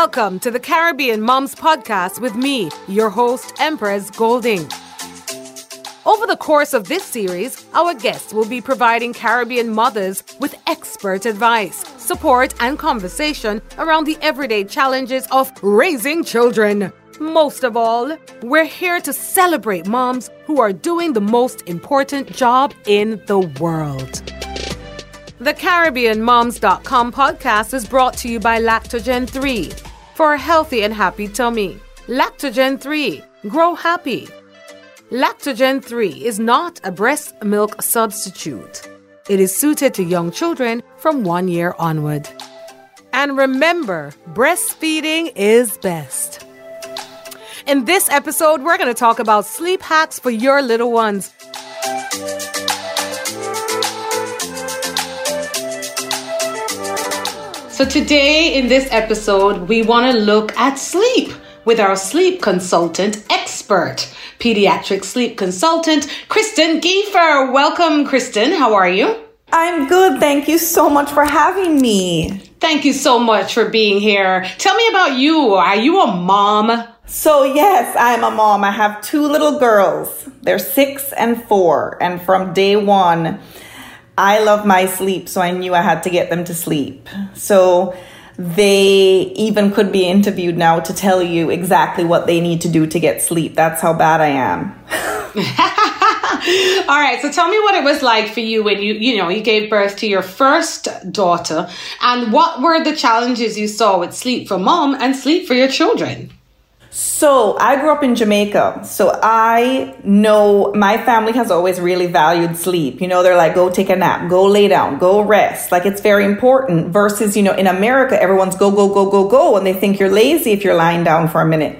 Welcome to the Caribbean Moms Podcast with me, your host, Emprezz Golding. Over the course of this series, our guests will be providing Caribbean mothers with expert advice, support, and conversation around the everyday challenges of raising children. Most of all, we're here to celebrate moms who are doing the most important job in the world. The CaribbeanMoms.com podcast is brought to you by Lactogen 3 for a healthy and happy tummy. Lactogen 3, grow happy. Lactogen 3 is not a breast milk substitute. It is suited to young children from one year onward. And remember, breastfeeding is best. In this episode, we're going to talk about sleep hacks for your little ones. So, today in this episode, we want to look at sleep with our sleep consultant expert, pediatric sleep consultant, Kristin Giefer. Welcome, Kristin. How are you? I'm good. Thank you so much for having me. Thank you so much for being here. Tell me about you. Are you a mom? So, yes, I'm a mom. I have two little girls. They're six and four. And from day one, I love my sleep, so I knew I had to get them to sleep. So they even could be interviewed now to tell you exactly what they need to do to get sleep. That's how bad I am. All right, so tell me what it was like for you when you, you know, you gave birth to your first daughter and what were the challenges you saw with sleep for mom and sleep for your children? So I grew up in Jamaica. So I know my family has always really valued sleep. You know, they're like, go take a nap, go lay down, go rest. Like it's very important versus, you know, in America, everyone's go, go, go, go, go. And they think you're lazy if you're lying down for a minute.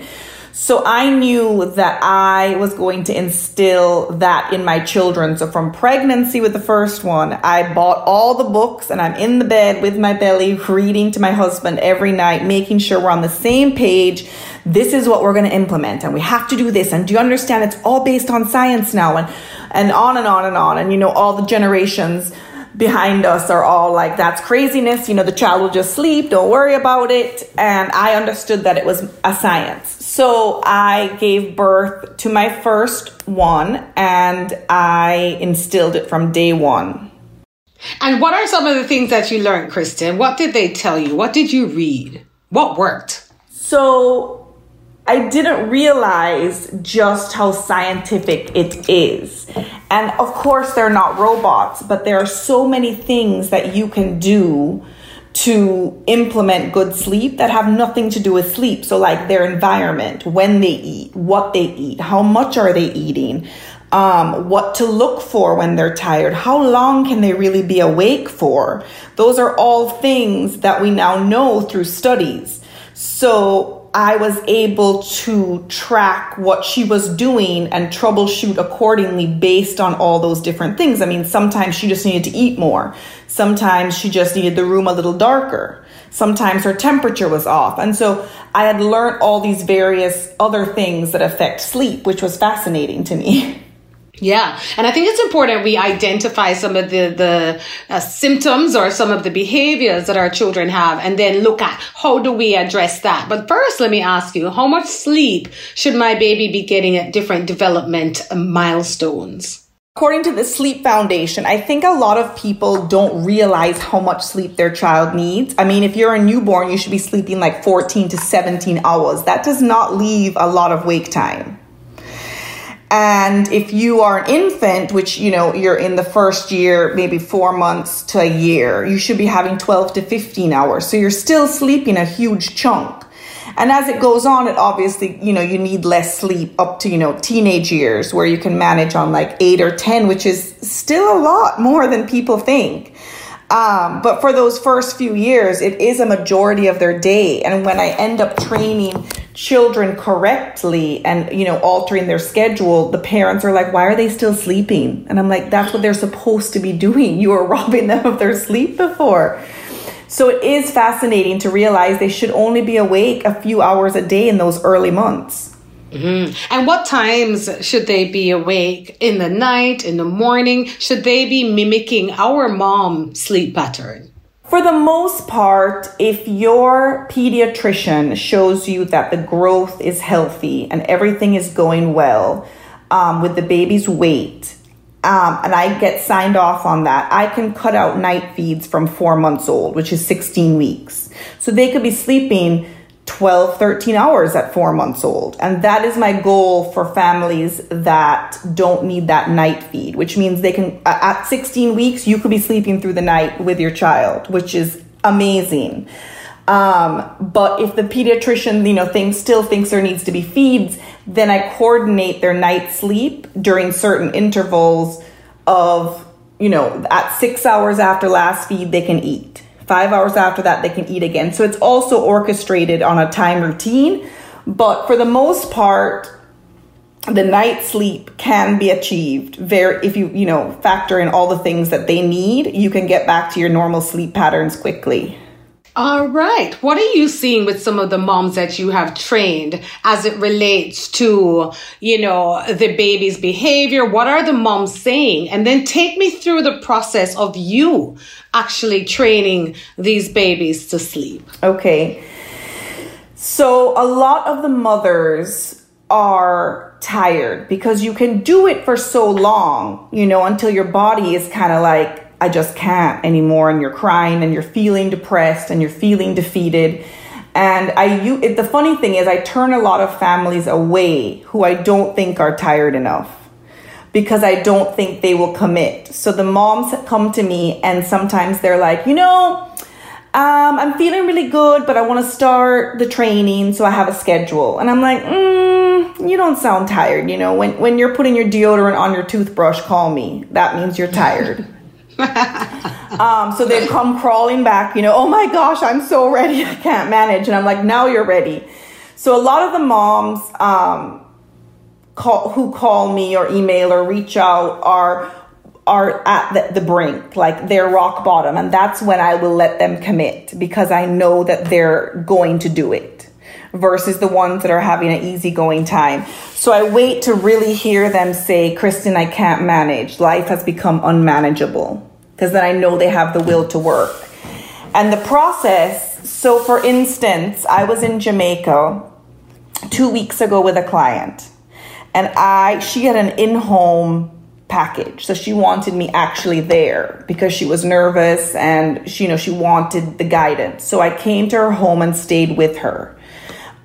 So I knew that I was going to instill that in my children. So from pregnancy with the first one, I bought all the books and I'm in the bed with my belly reading to my husband every night, making sure we're on the same page. This is what we're going to implement and we have to do this. And do you understand? It's all based on science now and, and on and on and on. And you know, all the generations behind us are all like, that's craziness. You know, the child will just sleep. Don't worry about it. And I understood that it was a science. So I gave birth to my first one and I instilled it from day one. And what are some of the things that you learned, Kristin? What did they tell you? What did you read? What worked? So I didn't realize just how scientific it is. And of course, they're not robots, but there are so many things that you can do to implement good sleep that have nothing to do with sleep. So, like their environment, when they eat, what they eat, how much are they eating, um, what to look for when they're tired, how long can they really be awake for. Those are all things that we now know through studies. So, I was able to track what she was doing and troubleshoot accordingly based on all those different things. I mean, sometimes she just needed to eat more. Sometimes she just needed the room a little darker. Sometimes her temperature was off. And so I had learned all these various other things that affect sleep, which was fascinating to me. Yeah, and I think it's important we identify some of the the uh, symptoms or some of the behaviors that our children have, and then look at how do we address that. But first, let me ask you: How much sleep should my baby be getting at different development milestones? According to the Sleep Foundation, I think a lot of people don't realize how much sleep their child needs. I mean, if you're a newborn, you should be sleeping like 14 to 17 hours. That does not leave a lot of wake time. And if you are an infant, which, you know, you're in the first year, maybe four months to a year, you should be having 12 to 15 hours. So you're still sleeping a huge chunk. And as it goes on, it obviously, you know, you need less sleep up to, you know, teenage years where you can manage on like eight or 10, which is still a lot more than people think. Um, but for those first few years, it is a majority of their day. And when I end up training children correctly and, you know, altering their schedule, the parents are like, why are they still sleeping? And I'm like, that's what they're supposed to be doing. You are robbing them of their sleep before. So it is fascinating to realize they should only be awake a few hours a day in those early months. Mm-hmm. And what times should they be awake? In the night, in the morning? Should they be mimicking our mom sleep pattern? For the most part, if your pediatrician shows you that the growth is healthy and everything is going well um, with the baby's weight, um, and I get signed off on that, I can cut out night feeds from four months old, which is 16 weeks. So they could be sleeping 12, 13 hours at four months old. And that is my goal for families that don't need that night feed, which means they can, at 16 weeks, you could be sleeping through the night with your child, which is amazing. Um, but if the pediatrician, you know, thinks still thinks there needs to be feeds, then I coordinate their night sleep during certain intervals of, you know, at six hours after last feed, they can eat Five hours after that, they can eat again. So it's also orchestrated on a time routine. But for the most part, the night sleep can be achieved very if you you know factor in all the things that they need you can get back to your normal sleep patterns quickly all right. What are you seeing with some of the moms that you have trained as it relates to, you know, the baby's behavior? What are the moms saying? And then take me through the process of you actually training these babies to sleep. Okay. So a lot of the mothers are tired because you can do it for so long, you know, until your body is kind of like I just can't anymore and you're crying and you're feeling depressed and you're feeling defeated. And I you it, the funny thing is I turn a lot of families away who I don't think are tired enough because I don't think they will commit. So the moms come to me and sometimes they're like, "You know, um, I'm feeling really good, but I want to start the training, so I have a schedule." And I'm like, mm, "You don't sound tired, you know. When when you're putting your deodorant on your toothbrush, call me. That means you're tired." um, so they come crawling back, you know, oh my gosh, I'm so ready, I can't manage. And I'm like, now you're ready. So a lot of the moms um, call, who call me or email or reach out are are at the, the brink, like they're rock bottom, and that's when I will let them commit because I know that they're going to do it versus the ones that are having an easygoing time. So I wait to really hear them say, Kristin, I can't manage. Life has become unmanageable. Because then I know they have the will to work. And the process, so for instance, I was in Jamaica two weeks ago with a client. And I she had an in-home package. So she wanted me actually there because she was nervous and she, you know, she wanted the guidance. So I came to her home and stayed with her.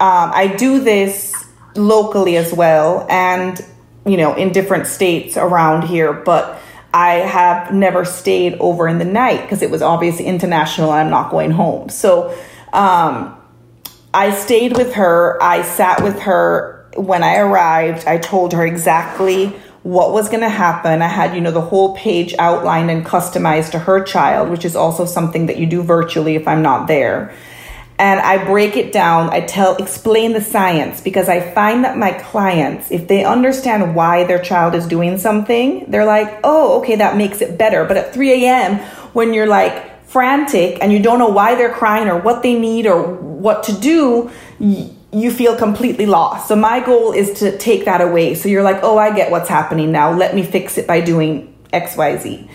Um, I do this locally as well and, you know, in different states around here, but I have never stayed over in the night because it was obviously international and I'm not going home. So, um, I stayed with her. I sat with her when I arrived. I told her exactly what was going to happen. I had, you know, the whole page outlined and customized to her child, which is also something that you do virtually if I'm not there and I break it down. I tell, explain the science because I find that my clients, if they understand why their child is doing something, they're like, oh, okay, that makes it better. But at 3 a.m., when you're like frantic and you don't know why they're crying or what they need or what to do, you feel completely lost. So my goal is to take that away. So you're like, oh, I get what's happening now. Let me fix it by doing XYZ.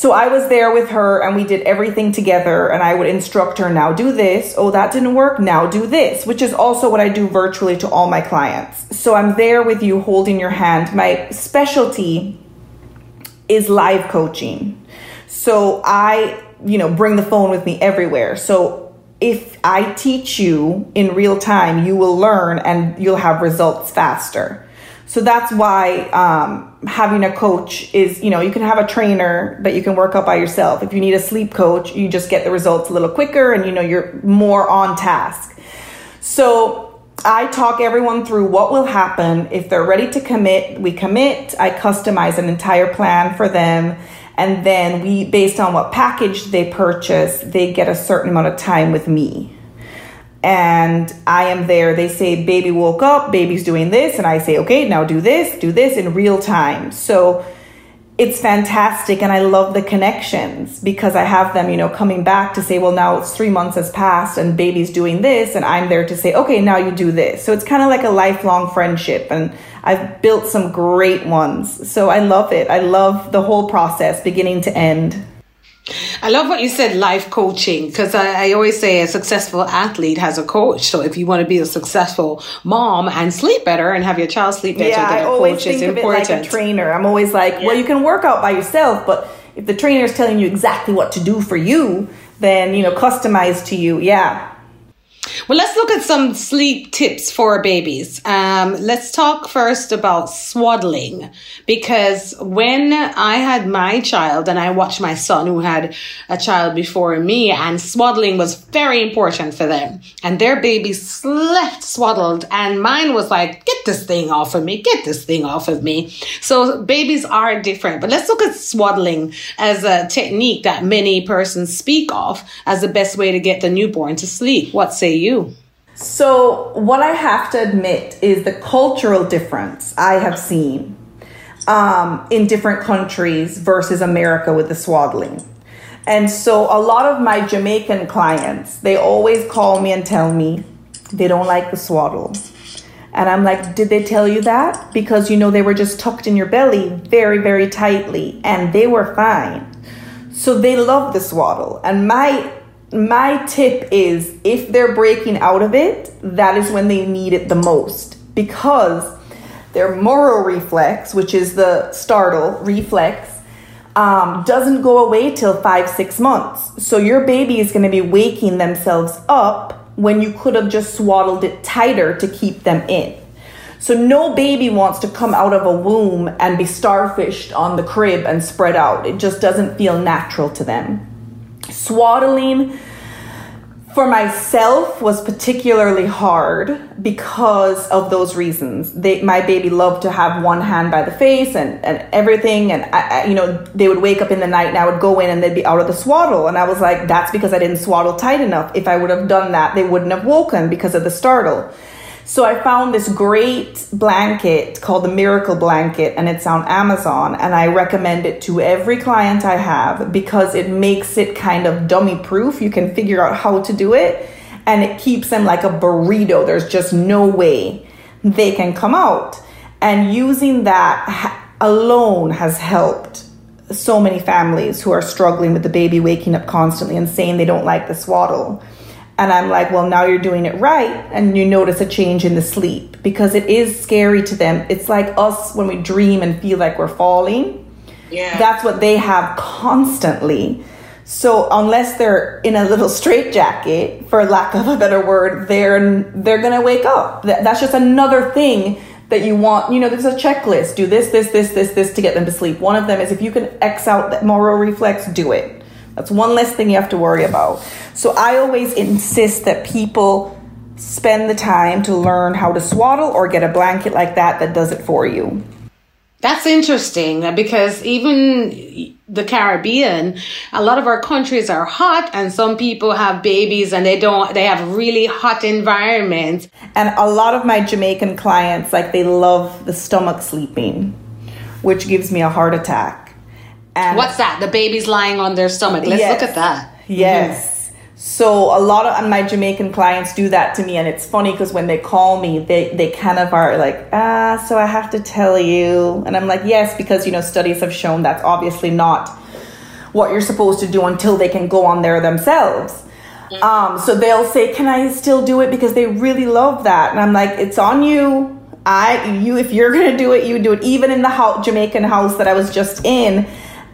So I was there with her and we did everything together and I would instruct her now do this. Oh, that didn't work. Now do this, which is also what I do virtually to all my clients. So I'm there with you holding your hand. My specialty is live coaching. So I, you know, bring the phone with me everywhere. So if I teach you in real time, you will learn and you'll have results faster. So that's why um, having a coach is, you know, you can have a trainer that you can work out by yourself. If you need a sleep coach, you just get the results a little quicker and, you know, you're more on task. So I talk everyone through what will happen if they're ready to commit. We commit. I customize an entire plan for them. And then we, based on what package they purchase, they get a certain amount of time with me and I am there. They say, baby woke up, baby's doing this. And I say, okay, now do this, do this in real time. So it's fantastic. And I love the connections because I have them, you know, coming back to say, well, now it's three months has passed and baby's doing this. And I'm there to say, okay, now you do this. So it's kind of like a lifelong friendship. And I've built some great ones. So I love it. I love the whole process, beginning to end. I love what you said, life coaching, because I, I, always say a successful athlete has a coach. So if you want to be a successful mom and sleep better and have your child sleep better, yeah, then a always coach think is of important. it like a trainer. I'm always like, yeah. well, you can work out by yourself, but if the trainer is telling you exactly what to do for you, then you know, customized to you, yeah, well, let's look at some sleep tips for babies. Um, let's talk first about swaddling because when I had my child and I watched my son who had a child before me, and swaddling was very important for them, and their baby slept swaddled, and mine was like, "Get this thing off of me! Get this thing off of me!" So babies are different, but let's look at swaddling as a technique that many persons speak of as the best way to get the newborn to sleep. What say you? So, what I have to admit is the cultural difference I have seen um, in different countries versus America with the swaddling. And so, a lot of my Jamaican clients, they always call me and tell me they don't like the swaddle. And I'm like, did they tell you that? Because you know, they were just tucked in your belly very, very tightly and they were fine. So they love the swaddle. And my my tip is if they're breaking out of it, that is when they need it the most because their Moro reflex, which is the startle reflex, um, doesn't go away till five, six months. So your baby is going to be waking themselves up when you could have just swaddled it tighter to keep them in. So no baby wants to come out of a womb and be starfished on the crib and spread out. It just doesn't feel natural to them. Swaddling for myself was particularly hard because of those reasons. They, my baby loved to have one hand by the face and, and everything. And, I, I, you know, they would wake up in the night and I would go in and they'd be out of the swaddle. And I was like, that's because I didn't swaddle tight enough. If I would have done that, they wouldn't have woken because of the startle. So I found this great blanket called the Miracle Blanket, and it's on Amazon. And I recommend it to every client I have because it makes it kind of dummy proof. You can figure out how to do it, and it keeps them like a burrito. There's just no way they can come out. And using that alone has helped so many families who are struggling with the baby waking up constantly and saying they don't like the swaddle. And I'm like, well, now you're doing it right. And you notice a change in the sleep because it is scary to them. It's like us when we dream and feel like we're falling. Yeah. That's what they have constantly. So unless they're in a little straitjacket, for lack of a better word, they're they're gonna wake up. That's just another thing that you want. You know, there's a checklist: do this, this, this, this, this to get them to sleep. One of them is if you can X out that Moro reflex, do it. That's one less thing you have to worry about. So I always insist that people spend the time to learn how to swaddle or get a blanket like that that does it for you. That's interesting uh, because even the Caribbean, a lot of our countries are hot and some people have babies and they don't, they have really hot environments. And a lot of my Jamaican clients, like they love the stomach sleeping, which gives me a heart attack and What's that? The baby's lying on their stomach. Let's yes, look at that. Yes. Mm-hmm. So a lot of my Jamaican clients do that to me, and it's funny because when they call me, they they kind of are like, ah, so I have to tell you, and I'm like, yes, because you know studies have shown that's obviously not what you're supposed to do until they can go on there themselves. Mm-hmm. Um, so they'll say, can I still do it because they really love that, and I'm like, it's on you. I you if you're gonna do it, you do it. Even in the house, Jamaican house that I was just in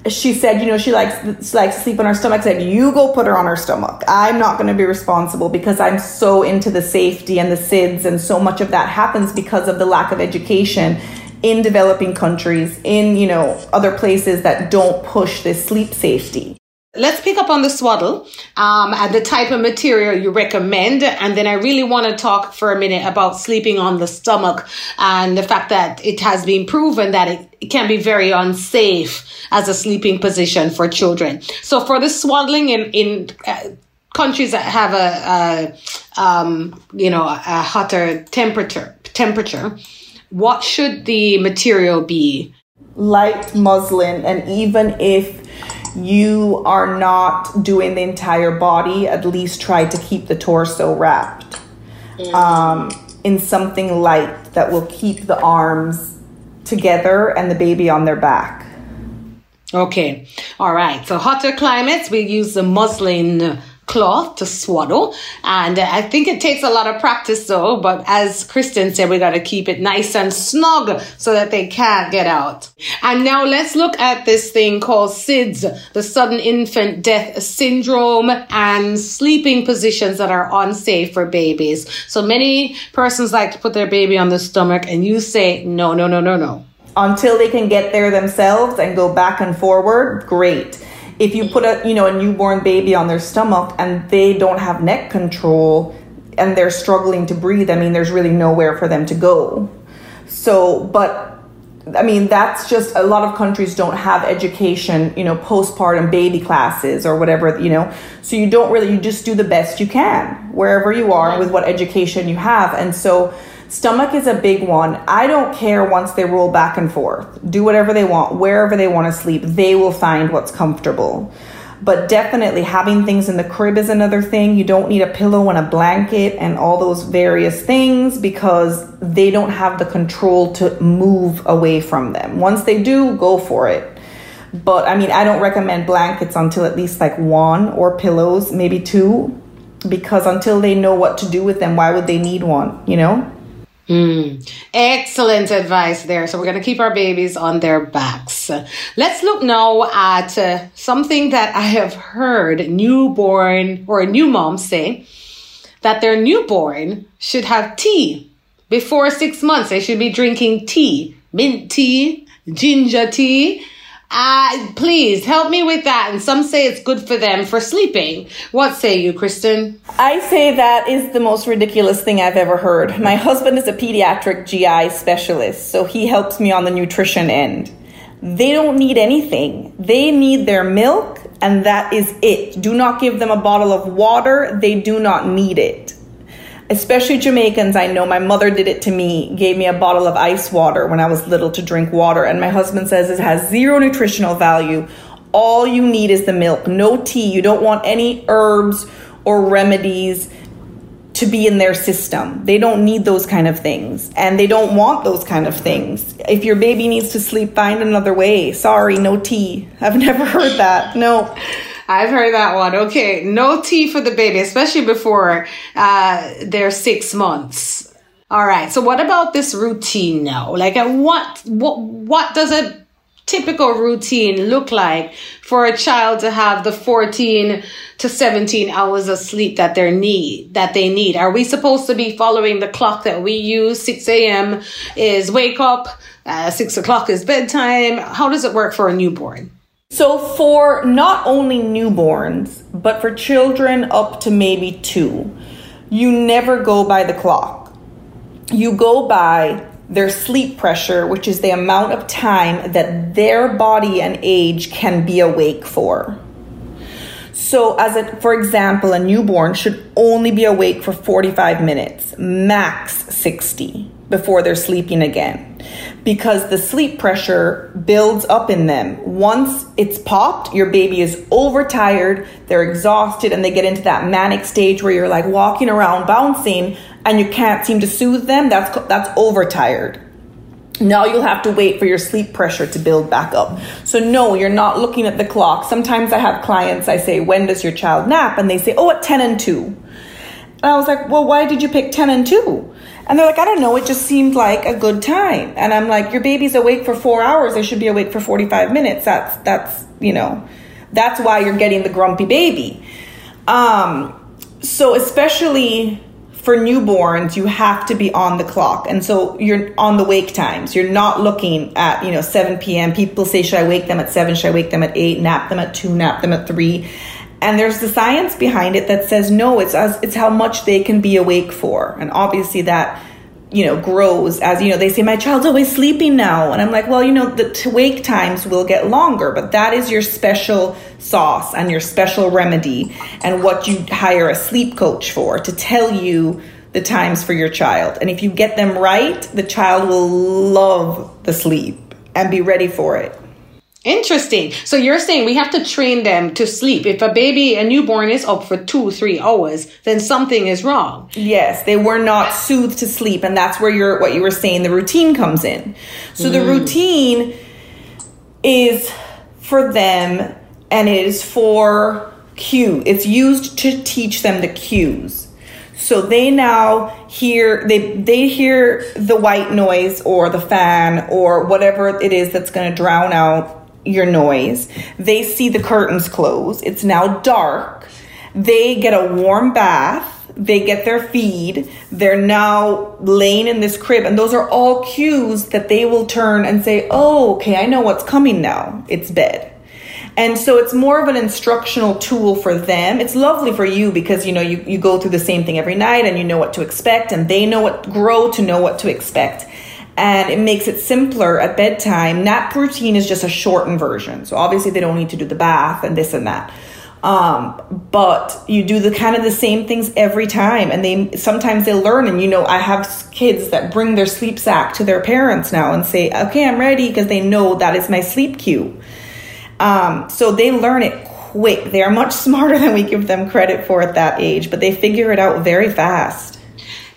she said, you know, she likes likes to sleep on her stomach. I said, you go put her on her stomach. I'm not going to be responsible because I'm so into the safety and the SIDS, and so much of that happens because of the lack of education in developing countries, in you know other places that don't push this sleep safety. Let's pick up on the swaddle um, and the type of material you recommend. And then I really want to talk for a minute about sleeping on the stomach and the fact that it has been proven that it, it can be very unsafe as a sleeping position for children. So for the swaddling in, in uh, countries that have a, a um, you know, a hotter temperature, temperature, what should the material be? Light muslin. And even if you are not doing the entire body, at least try to keep the torso wrapped mm. um, in something light that will keep the arms together and the baby on their back. Okay. All right. So hotter climates, we use the muslin cloth to swaddle. And uh, I think it takes a lot of practice though, but as Kristin said, we got to keep it nice and snug so that they can't get out. And now let's look at this thing called SIDS, the sudden infant death syndrome and sleeping positions that are unsafe for babies. So many persons like to put their baby on the stomach and you say, no, no, no, no, no. Until they can get there themselves and go back and forward, great if you put a you know a newborn baby on their stomach and they don't have neck control and they're struggling to breathe i mean there's really nowhere for them to go so but I mean, that's just a lot of countries don't have education, you know, postpartum baby classes or whatever, you know. So you don't really, you just do the best you can wherever you are with what education you have. And so Stomach is a big one. I don't care once they roll back and forth. Do whatever they want, wherever they want to sleep. They will find what's comfortable. But definitely having things in the crib is another thing. You don't need a pillow and a blanket and all those various things because they don't have the control to move away from them. Once they do, go for it. But I mean, I don't recommend blankets until at least like one or pillows, maybe two, because until they know what to do with them, why would they need one, you know? Mm, excellent advice there. So we're going to keep our babies on their backs. Let's look now at uh, something that I have heard newborn or new moms say that their newborn should have tea before six months. They should be drinking tea, mint tea, ginger tea, uh, please help me with that. And some say it's good for them for sleeping. What say you, Kristin? I say that is the most ridiculous thing I've ever heard. My husband is a pediatric GI specialist, so he helps me on the nutrition end. They don't need anything. They need their milk, and that is it. Do not give them a bottle of water. They do not need it especially Jamaicans, I know my mother did it to me, gave me a bottle of ice water when I was little to drink water. And my husband says it has zero nutritional value. All you need is the milk, no tea. You don't want any herbs or remedies to be in their system. They don't need those kind of things. And they don't want those kind of things. If your baby needs to sleep, find another way. Sorry, no tea. I've never heard that. No. I've heard that one. Okay, no tea for the baby, especially before uh, they're six months. All right. So what about this routine now? Like, what what what does a typical routine look like for a child to have the 14 to 17 hours of sleep that they need that they need are we supposed to be following the clock that we use 6 a.m is wake up uh, 6 o'clock is bedtime how does it work for a newborn so, for not only newborns, but for children up to maybe two, you never go by the clock. You go by their sleep pressure, which is the amount of time that their body and age can be awake for. So, as a, for example, a newborn should only be awake for 45 minutes, max 60 before they're sleeping again because the sleep pressure builds up in them. Once it's popped, your baby is overtired, they're exhausted, and they get into that manic stage where you're like walking around bouncing and you can't seem to soothe them. That's that's overtired. Now you'll have to wait for your sleep pressure to build back up. So no, you're not looking at the clock. Sometimes I have clients I say, "When does your child nap?" and they say, "Oh, at 10 and 2." And I was like, "Well, why did you pick 10 and 2?" And they're like, I don't know, it just seemed like a good time. And I'm like, your baby's awake for four hours. They should be awake for 45 minutes. That's, that's, you know, that's why you're getting the grumpy baby. Um, so especially for newborns, you have to be on the clock. And so you're on the wake times. You're not looking at, you know, 7 p.m. People say, should I wake them at 7? Should I wake them at 8? Nap them at 2? Nap them at 3? And there's the science behind it that says no, it's as it's how much they can be awake for. And obviously that you know grows as you know they say my child's always sleeping now. And i'm like well you know the wake times will get longer but that is your special sauce and your special remedy and what you hire a sleep coach for to tell you the times for your child. And if you get them right the child will love the sleep and be ready for it Interesting. So you're saying we have to train them to sleep. If a baby, a newborn is up for two, three hours, then something is wrong. Yes, they were not soothed to sleep. And that's where you're, what you were saying, the routine comes in. So mm. the routine is for them and it is for cue. It's used to teach them the cues. So they now hear they they hear the white noise or the fan or whatever it is that's going to drown out your noise. They see the curtains close. It's now dark. They get a warm bath. They get their feed. They're now laying in this crib. And those are all cues that they will turn and say, Oh, okay, I know what's coming now. It's bed. And so it's more of an instructional tool for them. It's lovely for you because you know you, you go through the same thing every night and you know what to expect and they know what grow to know what to expect. And it makes it simpler at bedtime. Nap routine is just a shortened version. So obviously they don't need to do the bath and this and that. Um, but you do the kind of the same things every time and they sometimes they learn and you know i have kids that bring their sleep sack to their parents now and say okay i'm ready because they know that is my sleep cue um, so they learn it quick. They are much smarter than we give them credit for at that age, but they figure it out very fast.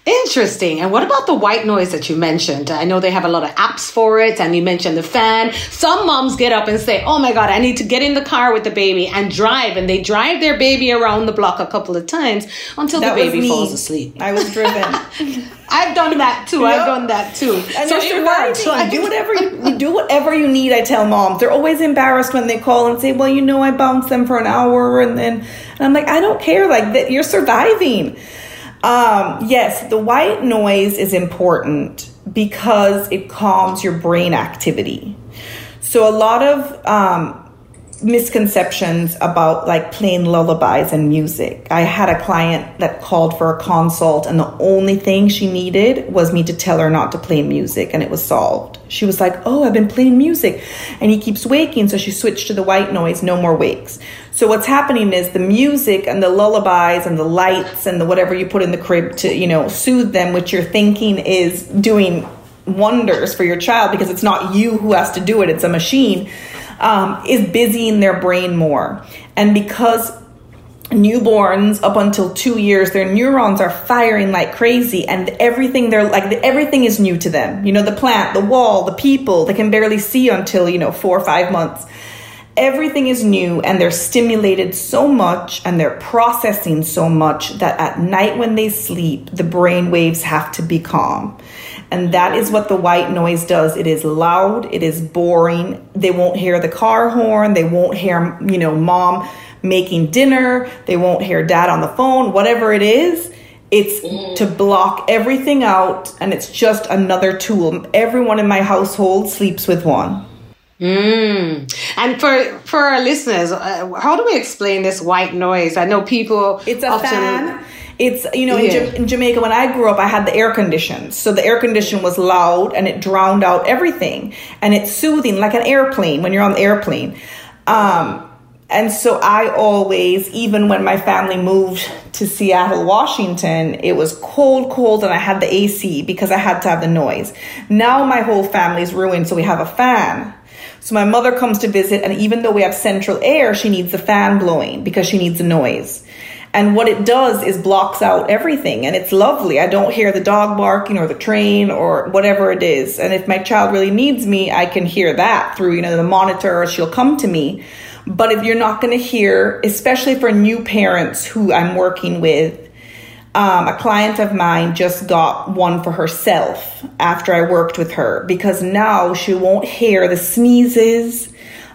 Interesting. And what about the white noise that you mentioned? I know they have a lot of apps for it, and you mentioned the fan. Some moms get up and say, Oh my God, I need to get in the car with the baby and drive. And they drive their baby around the block a couple of times until that the baby falls asleep. I was driven. I've done that too. Yep. I've done that too. And so. So do whatever you, do whatever you need. I tell moms. They're always embarrassed when they call and say, "Well, you know, I bounce them for an hour," and then and I'm like, I don't care. Like that, you're surviving. Um, yes, the white noise is important because it calms your brain activity. So a lot of um, misconceptions about like playing lullabies and music. I had a client that called for a consult, and the only thing she needed was me to tell her not to play music, and it was solved. She was like, Oh, I've been playing music, and he keeps waking. So she switched to the white noise, no more wakes. So what's happening is the music and the lullabies and the lights and the whatever you put in the crib to, you know, soothe them, which you're thinking is doing wonders for your child because it's not you who has to do it, it's a machine um, is busying their brain more. And because newborns up until two years their neurons are firing like crazy and everything they're like everything is new to them. You know the plant the wall the people they can barely see until you know four or five months. Everything is new and they're stimulated so much and they're processing so much that at night when they sleep the brain waves have to be calm and that is what the white noise does. It is loud, it is boring. They won't hear the car horn, they won't hear, you know, mom making dinner, they won't hear dad on the phone, whatever it is. It's mm. to block everything out, and it's just another tool. Everyone in my household sleeps with one. Mm. And for for our listeners, uh, how do we explain this white noise? I know people. It's a often, fan it's you know yeah. in, in, Jamaica when I grew up, I had the air condition, so the air condition was loud and it drowned out everything, and it's soothing like an airplane when you're on the airplane. Um, and so I always, even when my family moved to Seattle, Washington, it was cold, cold, and I had the AC because I had to have the noise. Now my whole family's ruined, so we have a fan. So my mother comes to visit, and even though we have central air, she needs the fan blowing because she needs the noise. And what it does is blocks out everything. And it's lovely. I don't hear the dog barking or the train or whatever it is. And if my child really needs me, I can hear that through, you know, the monitor or she'll come to me. But if you're not going to hear, especially for new parents who I'm working with, um, a client of mine just got one for herself after I worked with her because now she won't hear the sneezes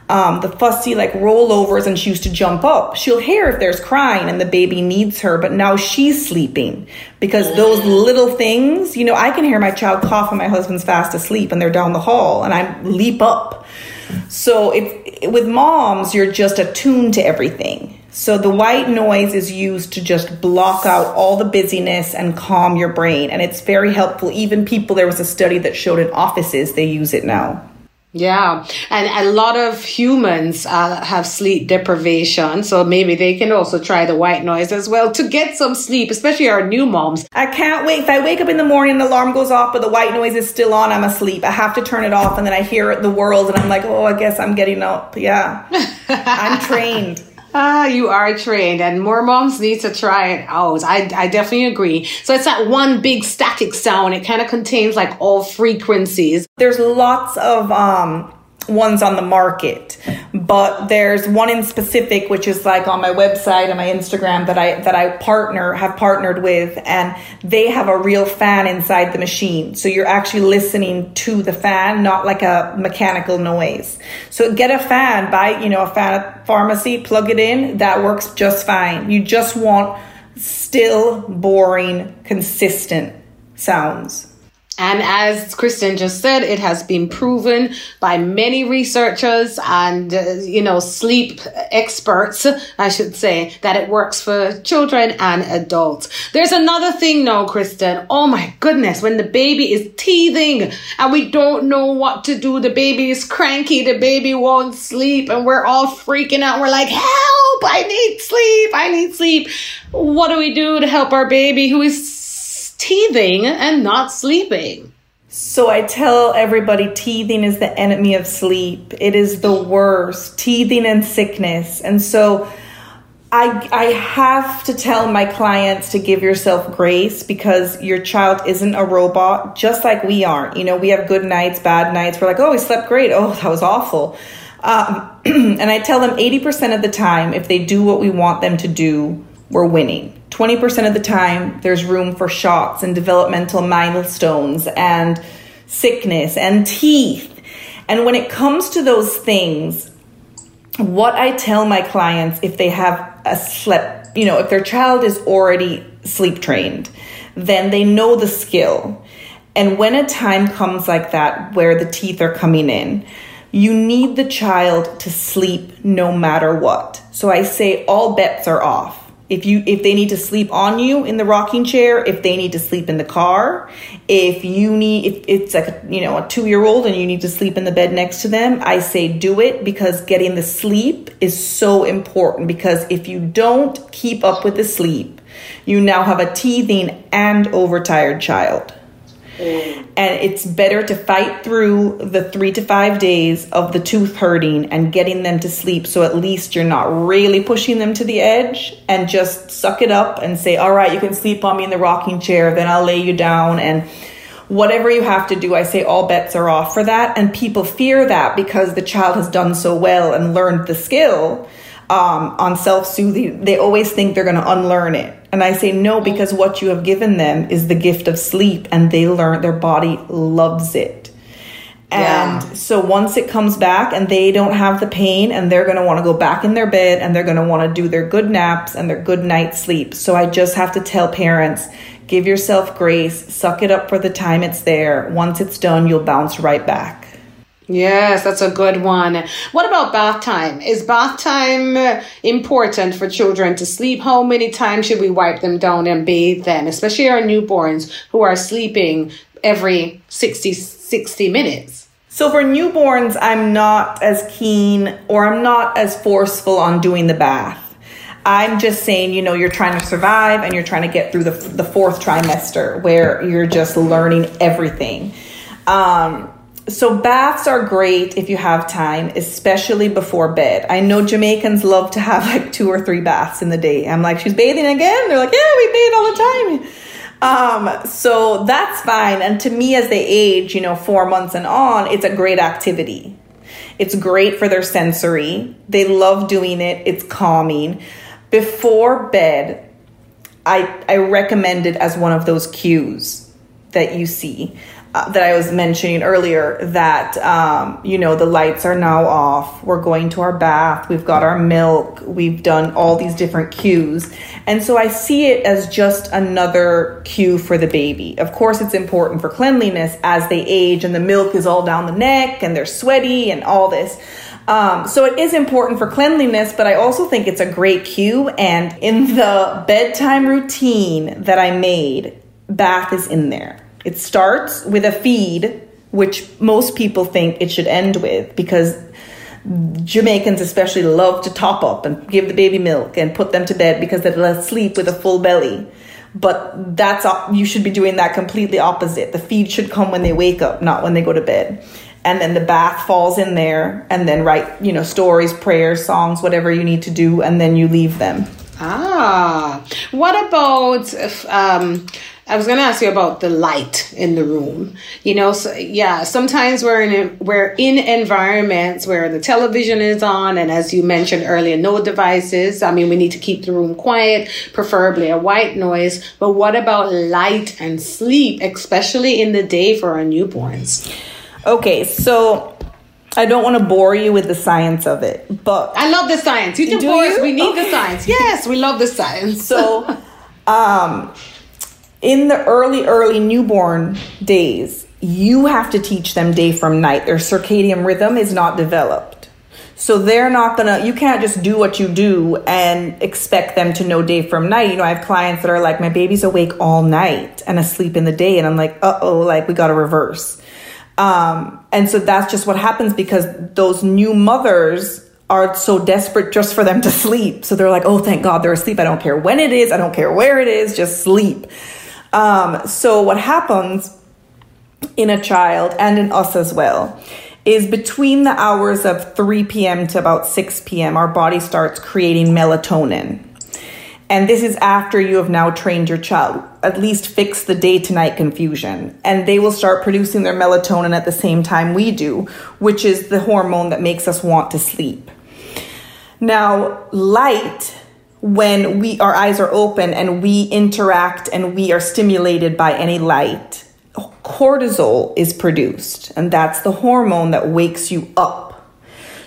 um, the fussy like rollovers and she used to jump up. She'll hear if there's crying and the baby needs her, but now she's sleeping because those little things, you know, I can hear my child cough when my husband's fast asleep and they're down the hall and I leap up. So it, with moms, you're just attuned to everything. So the white noise is used to just block out all the busyness and calm your brain. And it's very helpful. Even people, there was a study that showed in offices, they use it now. Yeah, and a lot of humans uh, have sleep deprivation, so maybe they can also try the white noise as well to get some sleep, especially our new moms. I can't wait. If I wake up in the morning, the alarm goes off, but the white noise is still on, I'm asleep. I have to turn it off, and then I hear the world, and I'm like, oh, I guess I'm getting up. Yeah, I'm trained. Ah, you are trained, and more moms need to try it out. I, I definitely agree. So it's that one big static sound. It kind of contains like all frequencies. There's lots of um, ones on the market. But there's one in specific which is like on my website and my instagram that i that i partner have partnered with and they have a real fan inside the machine. So you're actually listening to the fan not like a mechanical noise. So get a fan buy you know a fan at pharmacy plug it in that works just fine. You just want still boring consistent sounds and as Kristin just said, it has been proven by many researchers and, uh, you know, sleep experts, I should say, that it works for children and adults. There's another thing now, Kristin. Oh my goodness, when the baby is teething and we don't know what to do, the baby is cranky, the baby won't sleep, and we're all freaking out. We're like, help, I need sleep, I need sleep. What do we do to help our baby who is teething and not sleeping. So I tell everybody teething is the enemy of sleep. It is the worst, teething and sickness. And so I I have to tell my clients to give yourself grace because your child isn't a robot just like we aren't. You know, we have good nights, bad nights. We're like, "Oh, we slept great. Oh, that was awful." Um, and I tell them 80% of the time if they do what we want them to do, we're winning. 20% of the time, there's room for shots and developmental milestones and sickness and teeth. And when it comes to those things, what I tell my clients if they have a slept, you know, if their child is already sleep trained, then they know the skill. And when a time comes like that where the teeth are coming in, you need the child to sleep no matter what. So I say all bets are off if you if they need to sleep on you in the rocking chair if they need to sleep in the car if you need if it's like you know a two year old and you need to sleep in the bed next to them i say do it because getting the sleep is so important because if you don't keep up with the sleep you now have a teething and overtired child And it's better to fight through the three to five days of the tooth hurting and getting them to sleep. So at least you're not really pushing them to the edge and just suck it up and say, all right, you can sleep on me in the rocking chair, then I'll lay you down. And whatever you have to do, I say all bets are off for that. And people fear that because the child has done so well and learned the skill um, on self soothing. They always think they're going to unlearn it and I say no because what you have given them is the gift of sleep and they learn their body loves it. And yeah. so once it comes back and they don't have the pain and they're going to want to go back in their bed and they're going to want to do their good naps and their good night sleep. So I just have to tell parents, give yourself grace, suck it up for the time it's there. Once it's done, you'll bounce right back. Yes, that's a good one. What about bath time? Is bath time important for children to sleep? How many times should we wipe them down and bathe them, especially our newborns who are sleeping every 60, 60 minutes? So for newborns, I'm not as keen or I'm not as forceful on doing the bath. I'm just saying, you know, you're trying to survive and you're trying to get through the, the fourth trimester where you're just learning everything. Um, so baths are great if you have time, especially before bed. I know Jamaicans love to have like two or three baths in the day. I'm like, she's bathing again. They're like, yeah, we bathe all the time. Um, so that's fine. And to me, as they age, you know, four months and on, it's a great activity. It's great for their sensory. They love doing it. It's calming. Before bed, I I recommend it as one of those cues that you see. Uh, that I was mentioning earlier that um, you know the lights are now off. We're going to our bath. We've got our milk. We've done all these different cues, and so I see it as just another cue for the baby. Of course, it's important for cleanliness as they age, and the milk is all down the neck, and they're sweaty, and all this. Um, so it is important for cleanliness, but I also think it's a great cue. And in the bedtime routine that I made, bath is in there. It starts with a feed, which most people think it should end with because Jamaicans especially love to top up and give the baby milk and put them to bed because they let sleep with a full belly. But that's you should be doing that completely opposite. The feed should come when they wake up, not when they go to bed. And then the bath falls in there, and then write you know stories, prayers, songs, whatever you need to do, and then you leave them. Ah, what about if, um, I was going to ask you about the light in the room. You know, so, yeah, sometimes we're in we're in environments where the television is on, and as you mentioned earlier, no devices. I mean, we need to keep the room quiet, preferably a white noise. But what about light and sleep, especially in the day for our newborns? Okay, so I don't want to bore you with the science of it, but I love the science. You can bore us. We need okay. the science. Yes, we love the science. So, um, in the early, early newborn days, you have to teach them day from night. Their circadian rhythm is not developed. So they're not gonna, you can't just do what you do and expect them to know day from night. You know, I have clients that are like, my baby's awake all night and asleep in the day. And I'm like, uh oh, like we gotta reverse. Um, and so that's just what happens because those new mothers are so desperate just for them to sleep. So they're like, oh, thank God they're asleep. I don't care when it is, I don't care where it is, just sleep. Um, so, what happens in a child and in us as well is between the hours of 3 p.m. to about 6 p.m., our body starts creating melatonin. And this is after you have now trained your child, at least fix the day to night confusion. And they will start producing their melatonin at the same time we do, which is the hormone that makes us want to sleep. Now, light when we our eyes are open and we interact and we are stimulated by any light. Cortisol is produced and that's the hormone that wakes you up.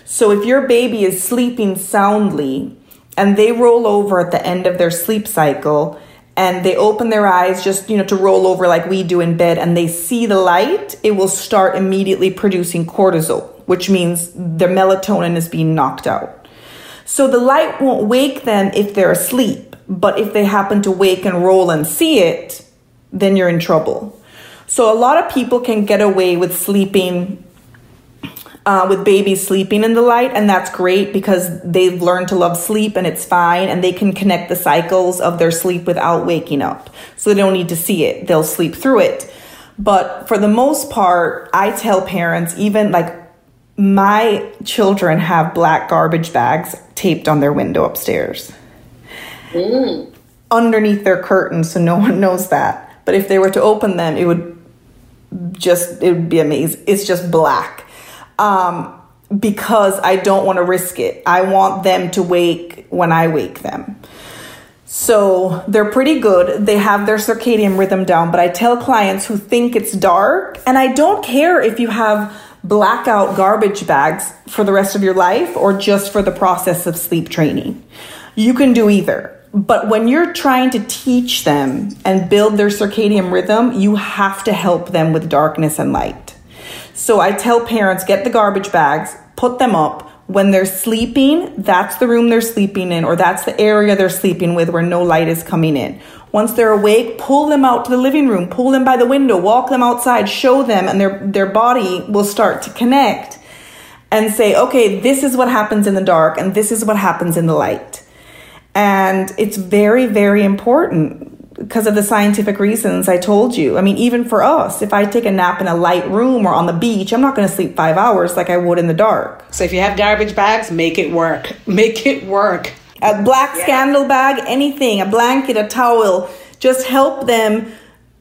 So if your baby is sleeping soundly and they roll over at the end of their sleep cycle and they open their eyes just you know to roll over like we do in bed and they see the light it will start immediately producing cortisol which means their melatonin is being knocked out so the light won't wake them if they're asleep, but if they happen to wake and roll and see it, then you're in trouble. So a lot of people can get away with sleeping uh, with babies sleeping in the light, and that's great because they've learned to love sleep and it's fine, and they can connect the cycles of their sleep without waking up. So they don't need to see it, they'll sleep through it. But for the most part, I tell parents, even like my children have black garbage bags taped on their window upstairs. Mm. underneath their curtains so no one knows that. But if they were to open them it would just it would be amazing. It's just black. Um, because i don't want to risk it. I want them to wake when i wake them. So they're pretty good. They have their circadian rhythm down, but I tell clients who think it's dark, and I don't care if you have blackout garbage bags for the rest of your life or just for the process of sleep training. You can do either. But when you're trying to teach them and build their circadian rhythm, you have to help them with darkness and light. So I tell parents get the garbage bags, put them up. When they're sleeping, that's the room they're sleeping in, or that's the area they're sleeping with where no light is coming in. Once they're awake, pull them out to the living room, pull them by the window, walk them outside, show them, and their, their body will start to connect and say, okay, this is what happens in the dark, and this is what happens in the light. And it's very, very important because of the scientific reasons I told you. I mean, even for us, if I take a nap in a light room or on the beach, I'm not going to sleep five hours like I would in the dark. So if you have garbage bags, make it work. Make it work a black yeah. scandal bag, anything, a blanket, a towel, just help them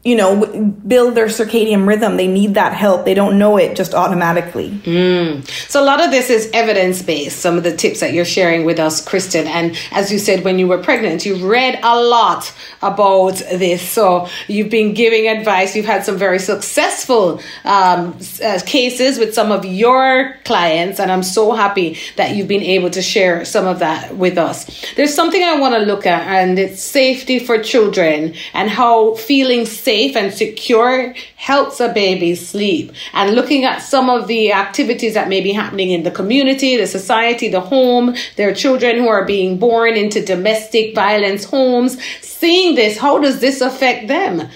you know, build their circadian rhythm. They need that help. They don't know it just automatically. Mm. So, a lot of this is evidence based, some of the tips that you're sharing with us, Kristin. And as you said, when you were pregnant, you've read a lot about this. So, you've been giving advice. You've had some very successful um, uh, cases with some of your clients. And I'm so happy that you've been able to share some of that with us. There's something I want to look at, and it's safety for children and how feeling safe safe and secure helps a baby sleep. And looking at some of the activities that may be happening in the community, the society, the home, there are children who are being born into domestic violence homes. Seeing this, how does this affect them?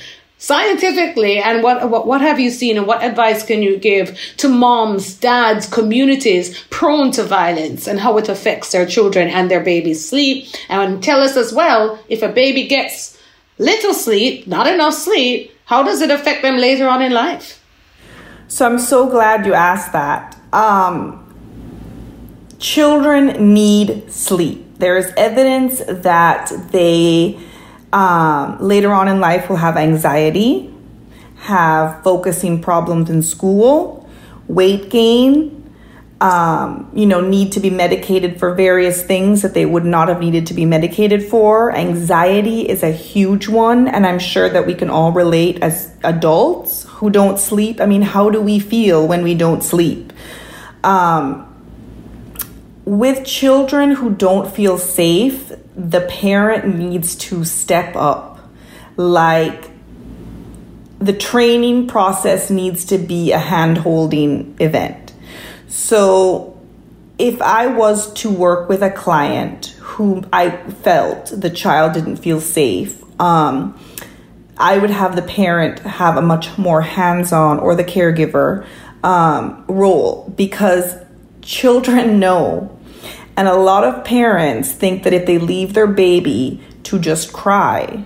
scientifically and what, what what have you seen and what advice can you give to moms dads communities prone to violence and how it affects their children and their baby's sleep and tell us as well if a baby gets little sleep, not enough sleep, how does it affect them later on in life? So I'm so glad you asked that. Um, children need sleep. There is evidence that they Um, later on in life, will have anxiety, have focusing problems in school, weight gain, um, you know, need to be medicated for various things that they would not have needed to be medicated for. Anxiety is a huge one, and I'm sure that we can all relate as adults who don't sleep. I mean, how do we feel when we don't sleep? Um, with children who don't feel safe, the parent needs to step up. Like, the training process needs to be a hand holding event so if I was to work with a client who I felt the child didn't feel safe, um, I would have the parent have a much more hands on or the caregiver um, role because children know. And a lot of parents think that if they leave their baby to just cry,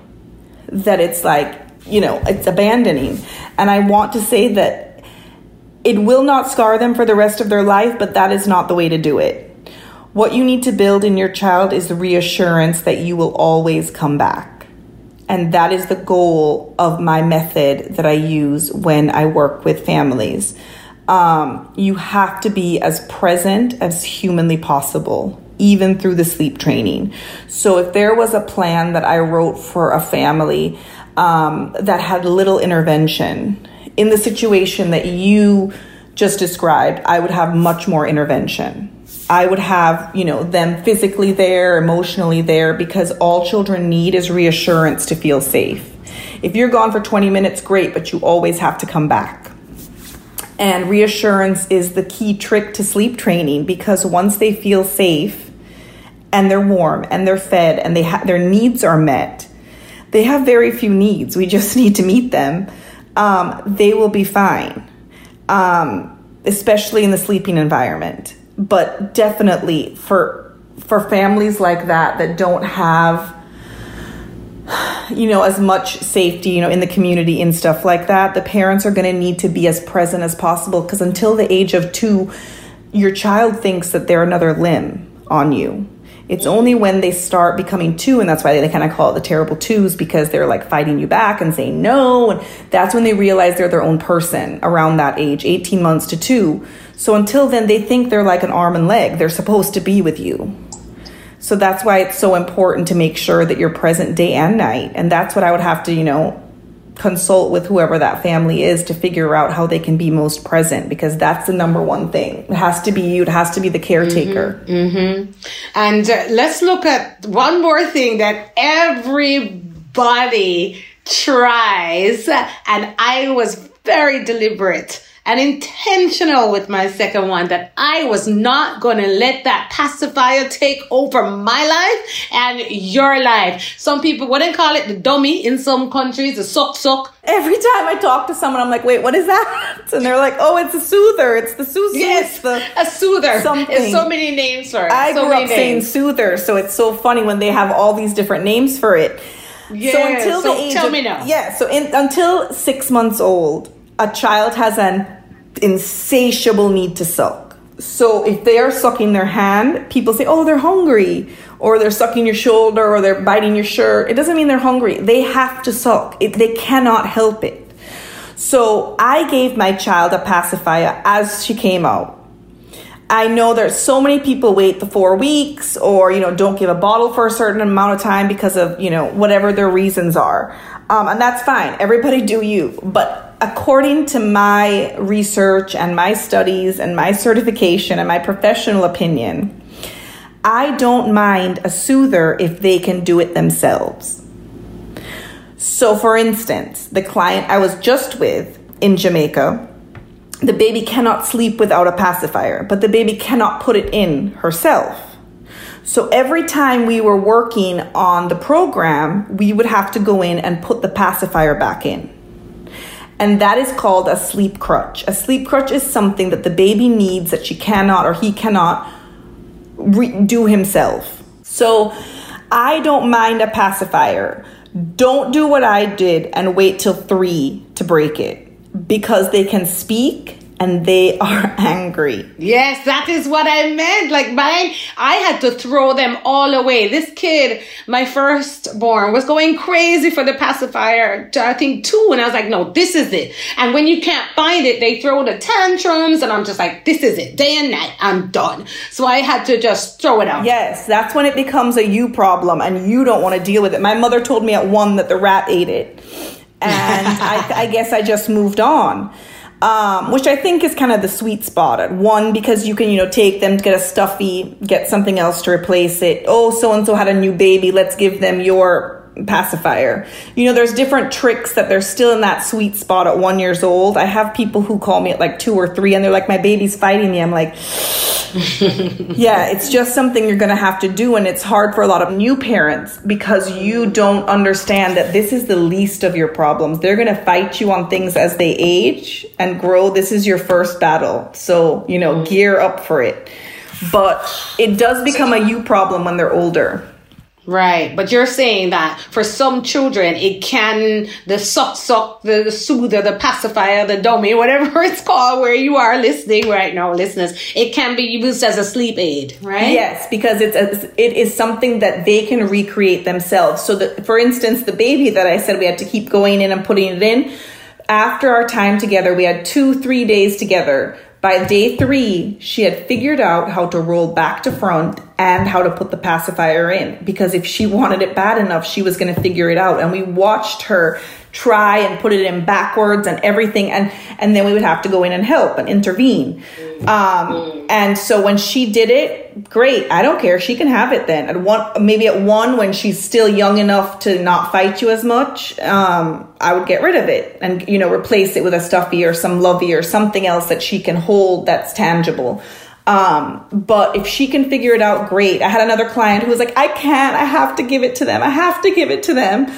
that it's like, you know, it's abandoning. And I want to say that it will not scar them for the rest of their life, but that is not the way to do it. What you need to build in your child is the reassurance that you will always come back. And that is the goal of my method that I use when I work with families. Um, you have to be as present as humanly possible, even through the sleep training. So, if there was a plan that I wrote for a family um, that had little intervention, in the situation that you just described, I would have much more intervention. I would have, you know, them physically there, emotionally there, because all children need is reassurance to feel safe. If you're gone for 20 minutes, great, but you always have to come back. And reassurance is the key trick to sleep training because once they feel safe and they're warm and they're fed and they ha- their needs are met, they have very few needs. We just need to meet them um, they will be fine, um, especially in the sleeping environment. But definitely for for families like that that don't have you know as much safety you know in the community and stuff like that the parents are going to need to be as present as possible because until the age of 2 your child thinks that they're another limb on you it's only when they start becoming two, and that's why they kind of call it the terrible twos because they're like fighting you back and saying no. And that's when they realize they're their own person around that age, 18 months to two. So until then, they think they're like an arm and leg. They're supposed to be with you. So that's why it's so important to make sure that you're present day and night. And that's what I would have to, you know, consult with whoever that family is to figure out how they can be most present because that's the number one thing. It has to be you, it has to be the caretaker. Mm-hmm, mm-hmm. And uh, let's look at one more thing that everybody tries, and I was very deliberate and intentional with my second one that I was not going to let that pacifier take over my life and your life. Some people wouldn't call it the dummy in some countries, the suck suck. Every time I talk to someone, I'm like, wait, what is that? And they're like, oh, it's a soother. It's the soother. Yes, the a soother. Something. There's so many names for it. I so grew up saying soother, so it's so funny when they have all these different names for it. Yeah, so until so the age tell of, me now. Yeah, so in, until six months old, a child has an insatiable need to suck. So if they are sucking their hand, people say, "Oh, they're hungry," or they're sucking your shoulder, or they're biting your shirt. It doesn't mean they're hungry. They have to suck. It, they cannot help it. So I gave my child a pacifier as she came out. I know there's so many people wait the four weeks or, you know, don't give a bottle for a certain amount of time because of, you know, whatever their reasons are. Um, and that's fine. Everybody do you. But according to my research and my studies and my certification and my professional opinion, I don't mind a soother if they can do it themselves. So, for instance, the client I was just with in Jamaica, the baby cannot sleep without a pacifier, but the baby cannot put it in herself. So every time we were working on the program, we would have to go in and put the pacifier back in. And that is called a sleep crutch. A sleep crutch is something that the baby needs that she cannot or he cannot re- do himself. So I don't mind a pacifier. Don't do what I did and wait till three to break it because they can speak and they are angry. Yes, that is what I meant. Like mine, I had to throw them all away. This kid, my firstborn, was going crazy for the pacifier. I think two, and I was like, no, this is it. And when you can't find it, they throw the tantrums, and I'm just like, this is it, day and night. I'm done. So I had to just throw it out. Yes, that's when it becomes a you problem, and you don't want to deal with it. My mother told me at one that the rat ate it, and I, I guess I just moved on um, which I think is kind of the sweet spot at one because you can you know take them to get a stuffy, get something else to replace it. Oh, so and so had a new baby. Let's give them your pacifier. You know, there's different tricks that they're still in that sweet spot at one years old. I have people who call me at like two or three and they're like, my baby's fighting me. I'm like, yeah, it's just something you're going to have to do. And it's hard for a lot of new parents because you don't understand that this is the least of your problems. They're going to fight you on things as they age and grow. This is your first battle. So, you know, gear up for it. But it does become a you problem when they're older. Right, but you're saying that for some children, it can the suck suck, the, the soother, the pacifier, the dummy, whatever it's called, where you are listening right now, listeners, it can be used as a sleep aid, right? Yes, because it's a, it is something that they can recreate themselves. So that, for instance, the baby that I said we had to keep going in and putting it in. After our time together, we had two, three days together by day three, she had figured out how to roll back to front and how to put the pacifier in because if she wanted it bad enough, she was going to figure it out. And we watched her try and put it in backwards and everything and and then we would have to go in and help and intervene. Um, and so when she did it great. I don't care. She can have it then. At one maybe at one when she's still young enough to not fight you as much um, i would get rid of it and you know replace it with a stuffy or some lovey or something else that she can hold that's tangible um, but if she can figure it out, great. I had another client who was like, I can't, I have to give it to them. I have to give it to them.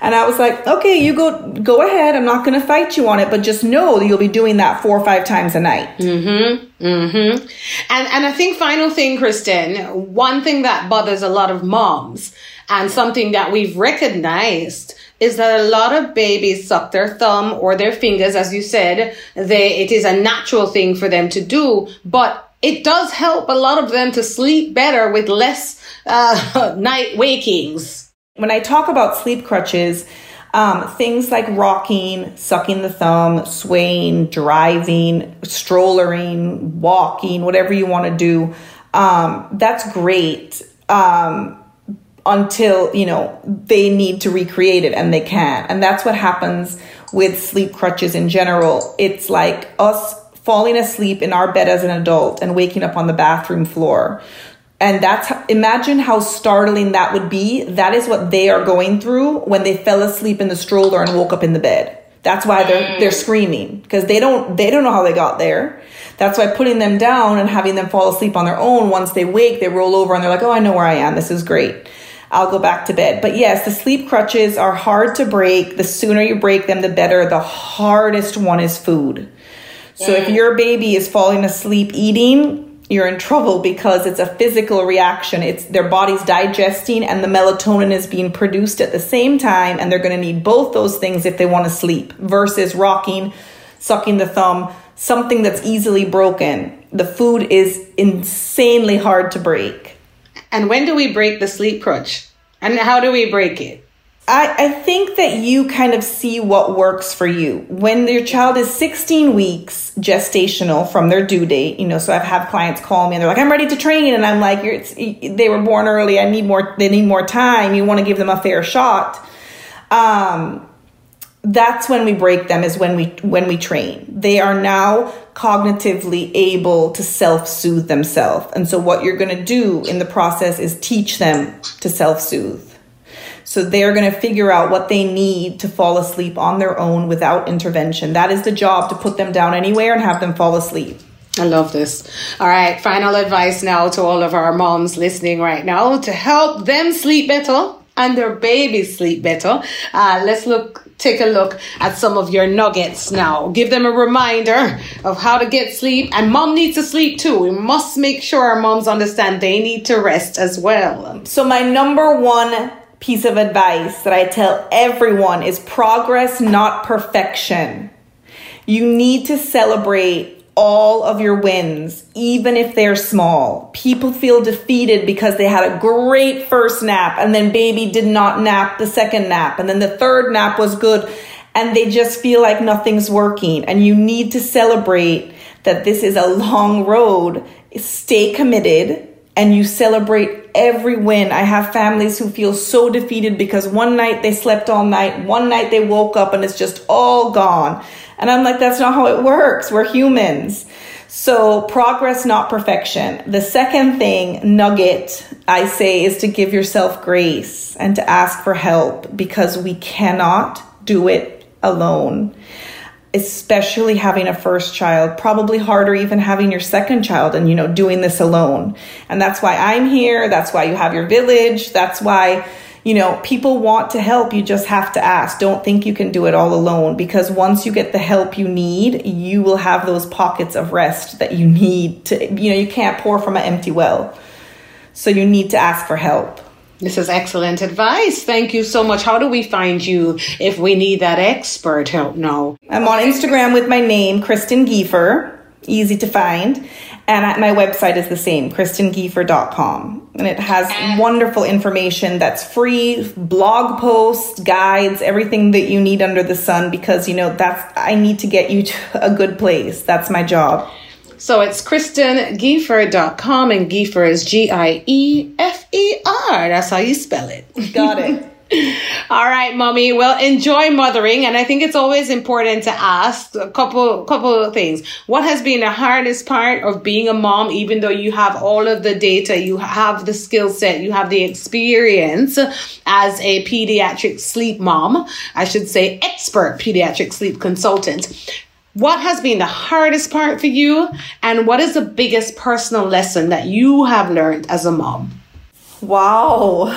And I was like, okay, you go, go ahead. I'm not going to fight you on it, but just know that you'll be doing that four or five times a night. Mm-hmm. Mm-hmm. And, and I think final thing, Kristin, one thing that bothers a lot of moms and something that we've recognized is that a lot of babies suck their thumb or their fingers, as you said. They, it is a natural thing for them to do, but it does help a lot of them to sleep better with less uh, night wakings. When I talk about sleep crutches, um, things like rocking, sucking the thumb, swaying, driving, strollering, walking, whatever you want to do, um, that's great. Um, until you know they need to recreate it and they can't, and that's what happens with sleep crutches in general it's like us falling asleep in our bed as an adult and waking up on the bathroom floor. And that's imagine how startling that would be. That is what they are going through when they fell asleep in the stroller and woke up in the bed. That's why they're mm. they're screaming because they don't they don't know how they got there. That's why putting them down and having them fall asleep on their own once they wake, they roll over and they're like, "Oh, I know where I am. This is great." I'll go back to bed. But yes, the sleep crutches are hard to break. The sooner you break them, the better. The hardest one is food. So if your baby is falling asleep eating, you're in trouble because it's a physical reaction. It's their body's digesting and the melatonin is being produced at the same time and they're going to need both those things if they want to sleep versus rocking, sucking the thumb, something that's easily broken. The food is insanely hard to break. And when do we break the sleep crutch? And how do we break it? I, I think that you kind of see what works for you. When your child is 16 weeks gestational from their due date, you know, so I've had clients call me and they're like, I'm ready to train. And I'm like, they were born early. I need more, they need more time. You want to give them a fair shot. Um, that's when we break them is when we when we train they are now cognitively able to self-soothe themselves and so what you're going to do in the process is teach them to self-soothe so they're going to figure out what they need to fall asleep on their own without intervention. That is the job to put them down anywhere and have them fall asleep. I love this. All right, final advice now to all of our moms listening right now to help them sleep better and their babies sleep better. Uh, let's look, take a look at some of your nuggets now. Give them a reminder of how to get sleep, and mom needs to sleep too. We must make sure our moms understand they need to rest as well. So my number one piece of advice that I tell everyone is progress, not perfection. You need to celebrate all of your wins, even if they're small. People feel defeated because they had a great first nap and then baby did not nap the second nap and then the third nap was good and they just feel like nothing's working. And you need to celebrate that this is a long road. Stay committed and you celebrate every win. I have families who feel so defeated because one night they slept all night, one night they woke up and it's just all gone. And I'm like, that's not how it works. We're humans. So, progress, not perfection. The second thing, nugget, I say, is to give yourself grace and to ask for help because we cannot do it alone especially having a first child probably harder even having your second child and you know doing this alone. And that's why i'm here. That's why you have your village. That's why you know people want to help. You just have to ask. Don't think you can do it all alone because once you get the help you need you will have those pockets of rest that you need to you know you can't pour from an empty well. So you need to ask for help this is excellent advice. Thank you so much. How do we find you if we need that expert help No. I'm on Instagram with my name, Kristin Giefer. Easy to find. And my website is the same, kristingiefer.com. And it has wonderful information that's free, blog posts, guides, everything that you need under the sun because, you know, that's, I need to get you to a good place. That's my job. So it's KristinGiefer.com and Giefer is G I E F E R. That's how you spell it. Got it. All right, mommy. Well, enjoy mothering, and I think it's always important to ask a couple couple of things. What has been the hardest part of being a mom? Even though you have all of the data, you have the skill set, you have the experience as a pediatric sleep mom. I should say expert pediatric sleep consultant. What has been the hardest part for you? And what is the biggest personal lesson that you have learned as a mom? Wow.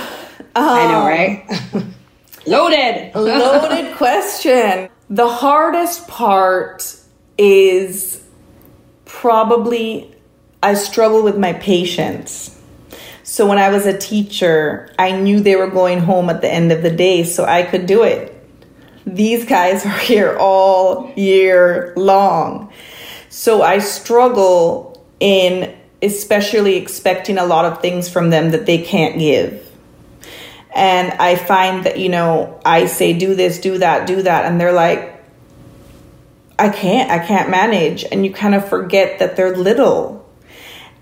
Um, I know, right? loaded. loaded question. The hardest part is probably I struggle with my patience. So when I was a teacher, I knew they were going home at the end of the day, so I could do it these guys are here all year long. So I struggle in especially expecting a lot of things from them that they can't give. And I find that, you know, I say, do this, do that, do that. And they're like, I can't, I can't manage. And you kind of forget that they're little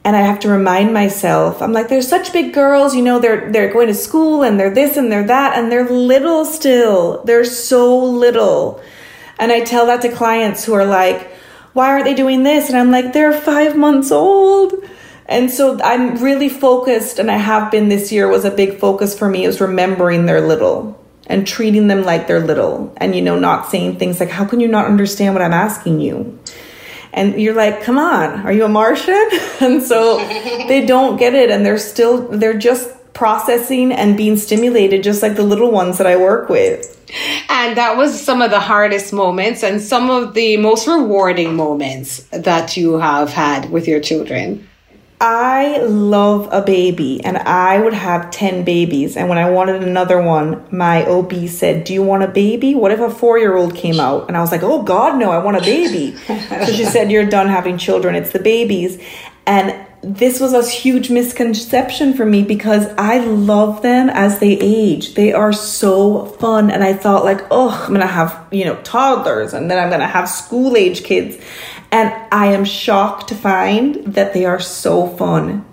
and I have to remind myself, I'm like, they're such big girls, you know, they're they're going to school and they're this and they're that, and they're little still. They're so little. And I tell that to clients who are like, why aren't they doing this? And I'm like, they're five months old. And so I'm really focused, and I have been this year was a big focus for me is remembering they're little and treating them like they're little and you know not saying things like how can you not understand what i'm asking you and you're like come on are you a martian? And so they don't get it and they're still they're just processing and being stimulated just like the little ones that i work with. And that was some of the hardest moments and some of the most rewarding moments that you have had with your children I love a baby and I would have 10 babies. And when I wanted another one, my OB said, Do you want a baby? What if a four year old came out? And I was like, Oh, God, no, I want a baby. so she said, You're done having children, it's the babies. And this was a huge misconception for me because I love them as they age. They are so fun. And I thought, like, oh, I'm going to have, you know, toddlers and then I'm going to have school age kids. And I am shocked to find that they are so fun.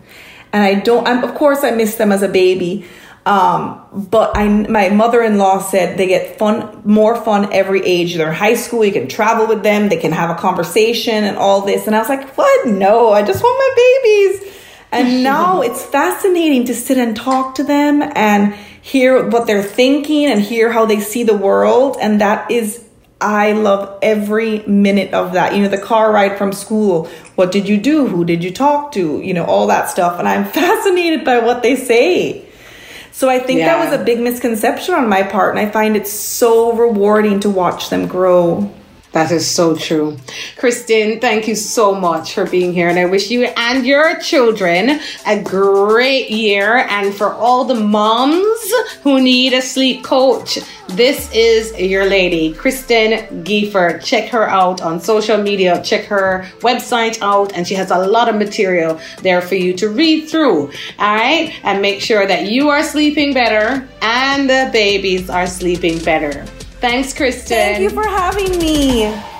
And I don't, I'm, of course, I miss them as a baby. Um, but I, my mother-in-law said they get fun, more fun every age. They're high school. You can travel with them. They can have a conversation and all this. And I was like, what? No, I just want my babies. And now it's fascinating to sit and talk to them and hear what they're thinking and hear how they see the world. And that is I love every minute of that. You know, the car ride from school. What did you do? Who did you talk to? You know, all that stuff. And I'm fascinated by what they say. So I think yeah. that was a big misconception on my part. And I find it so rewarding to watch them grow. That is so true. Kristin, thank you so much for being here. And I wish you and your children a great year. And for all the moms who need a sleep coach, this is your lady, Kristin Giefer. Check her out on social media. Check her website out. And she has a lot of material there for you to read through. All right. And make sure that you are sleeping better and the babies are sleeping better. Thanks, Kristin. Thank you for having me.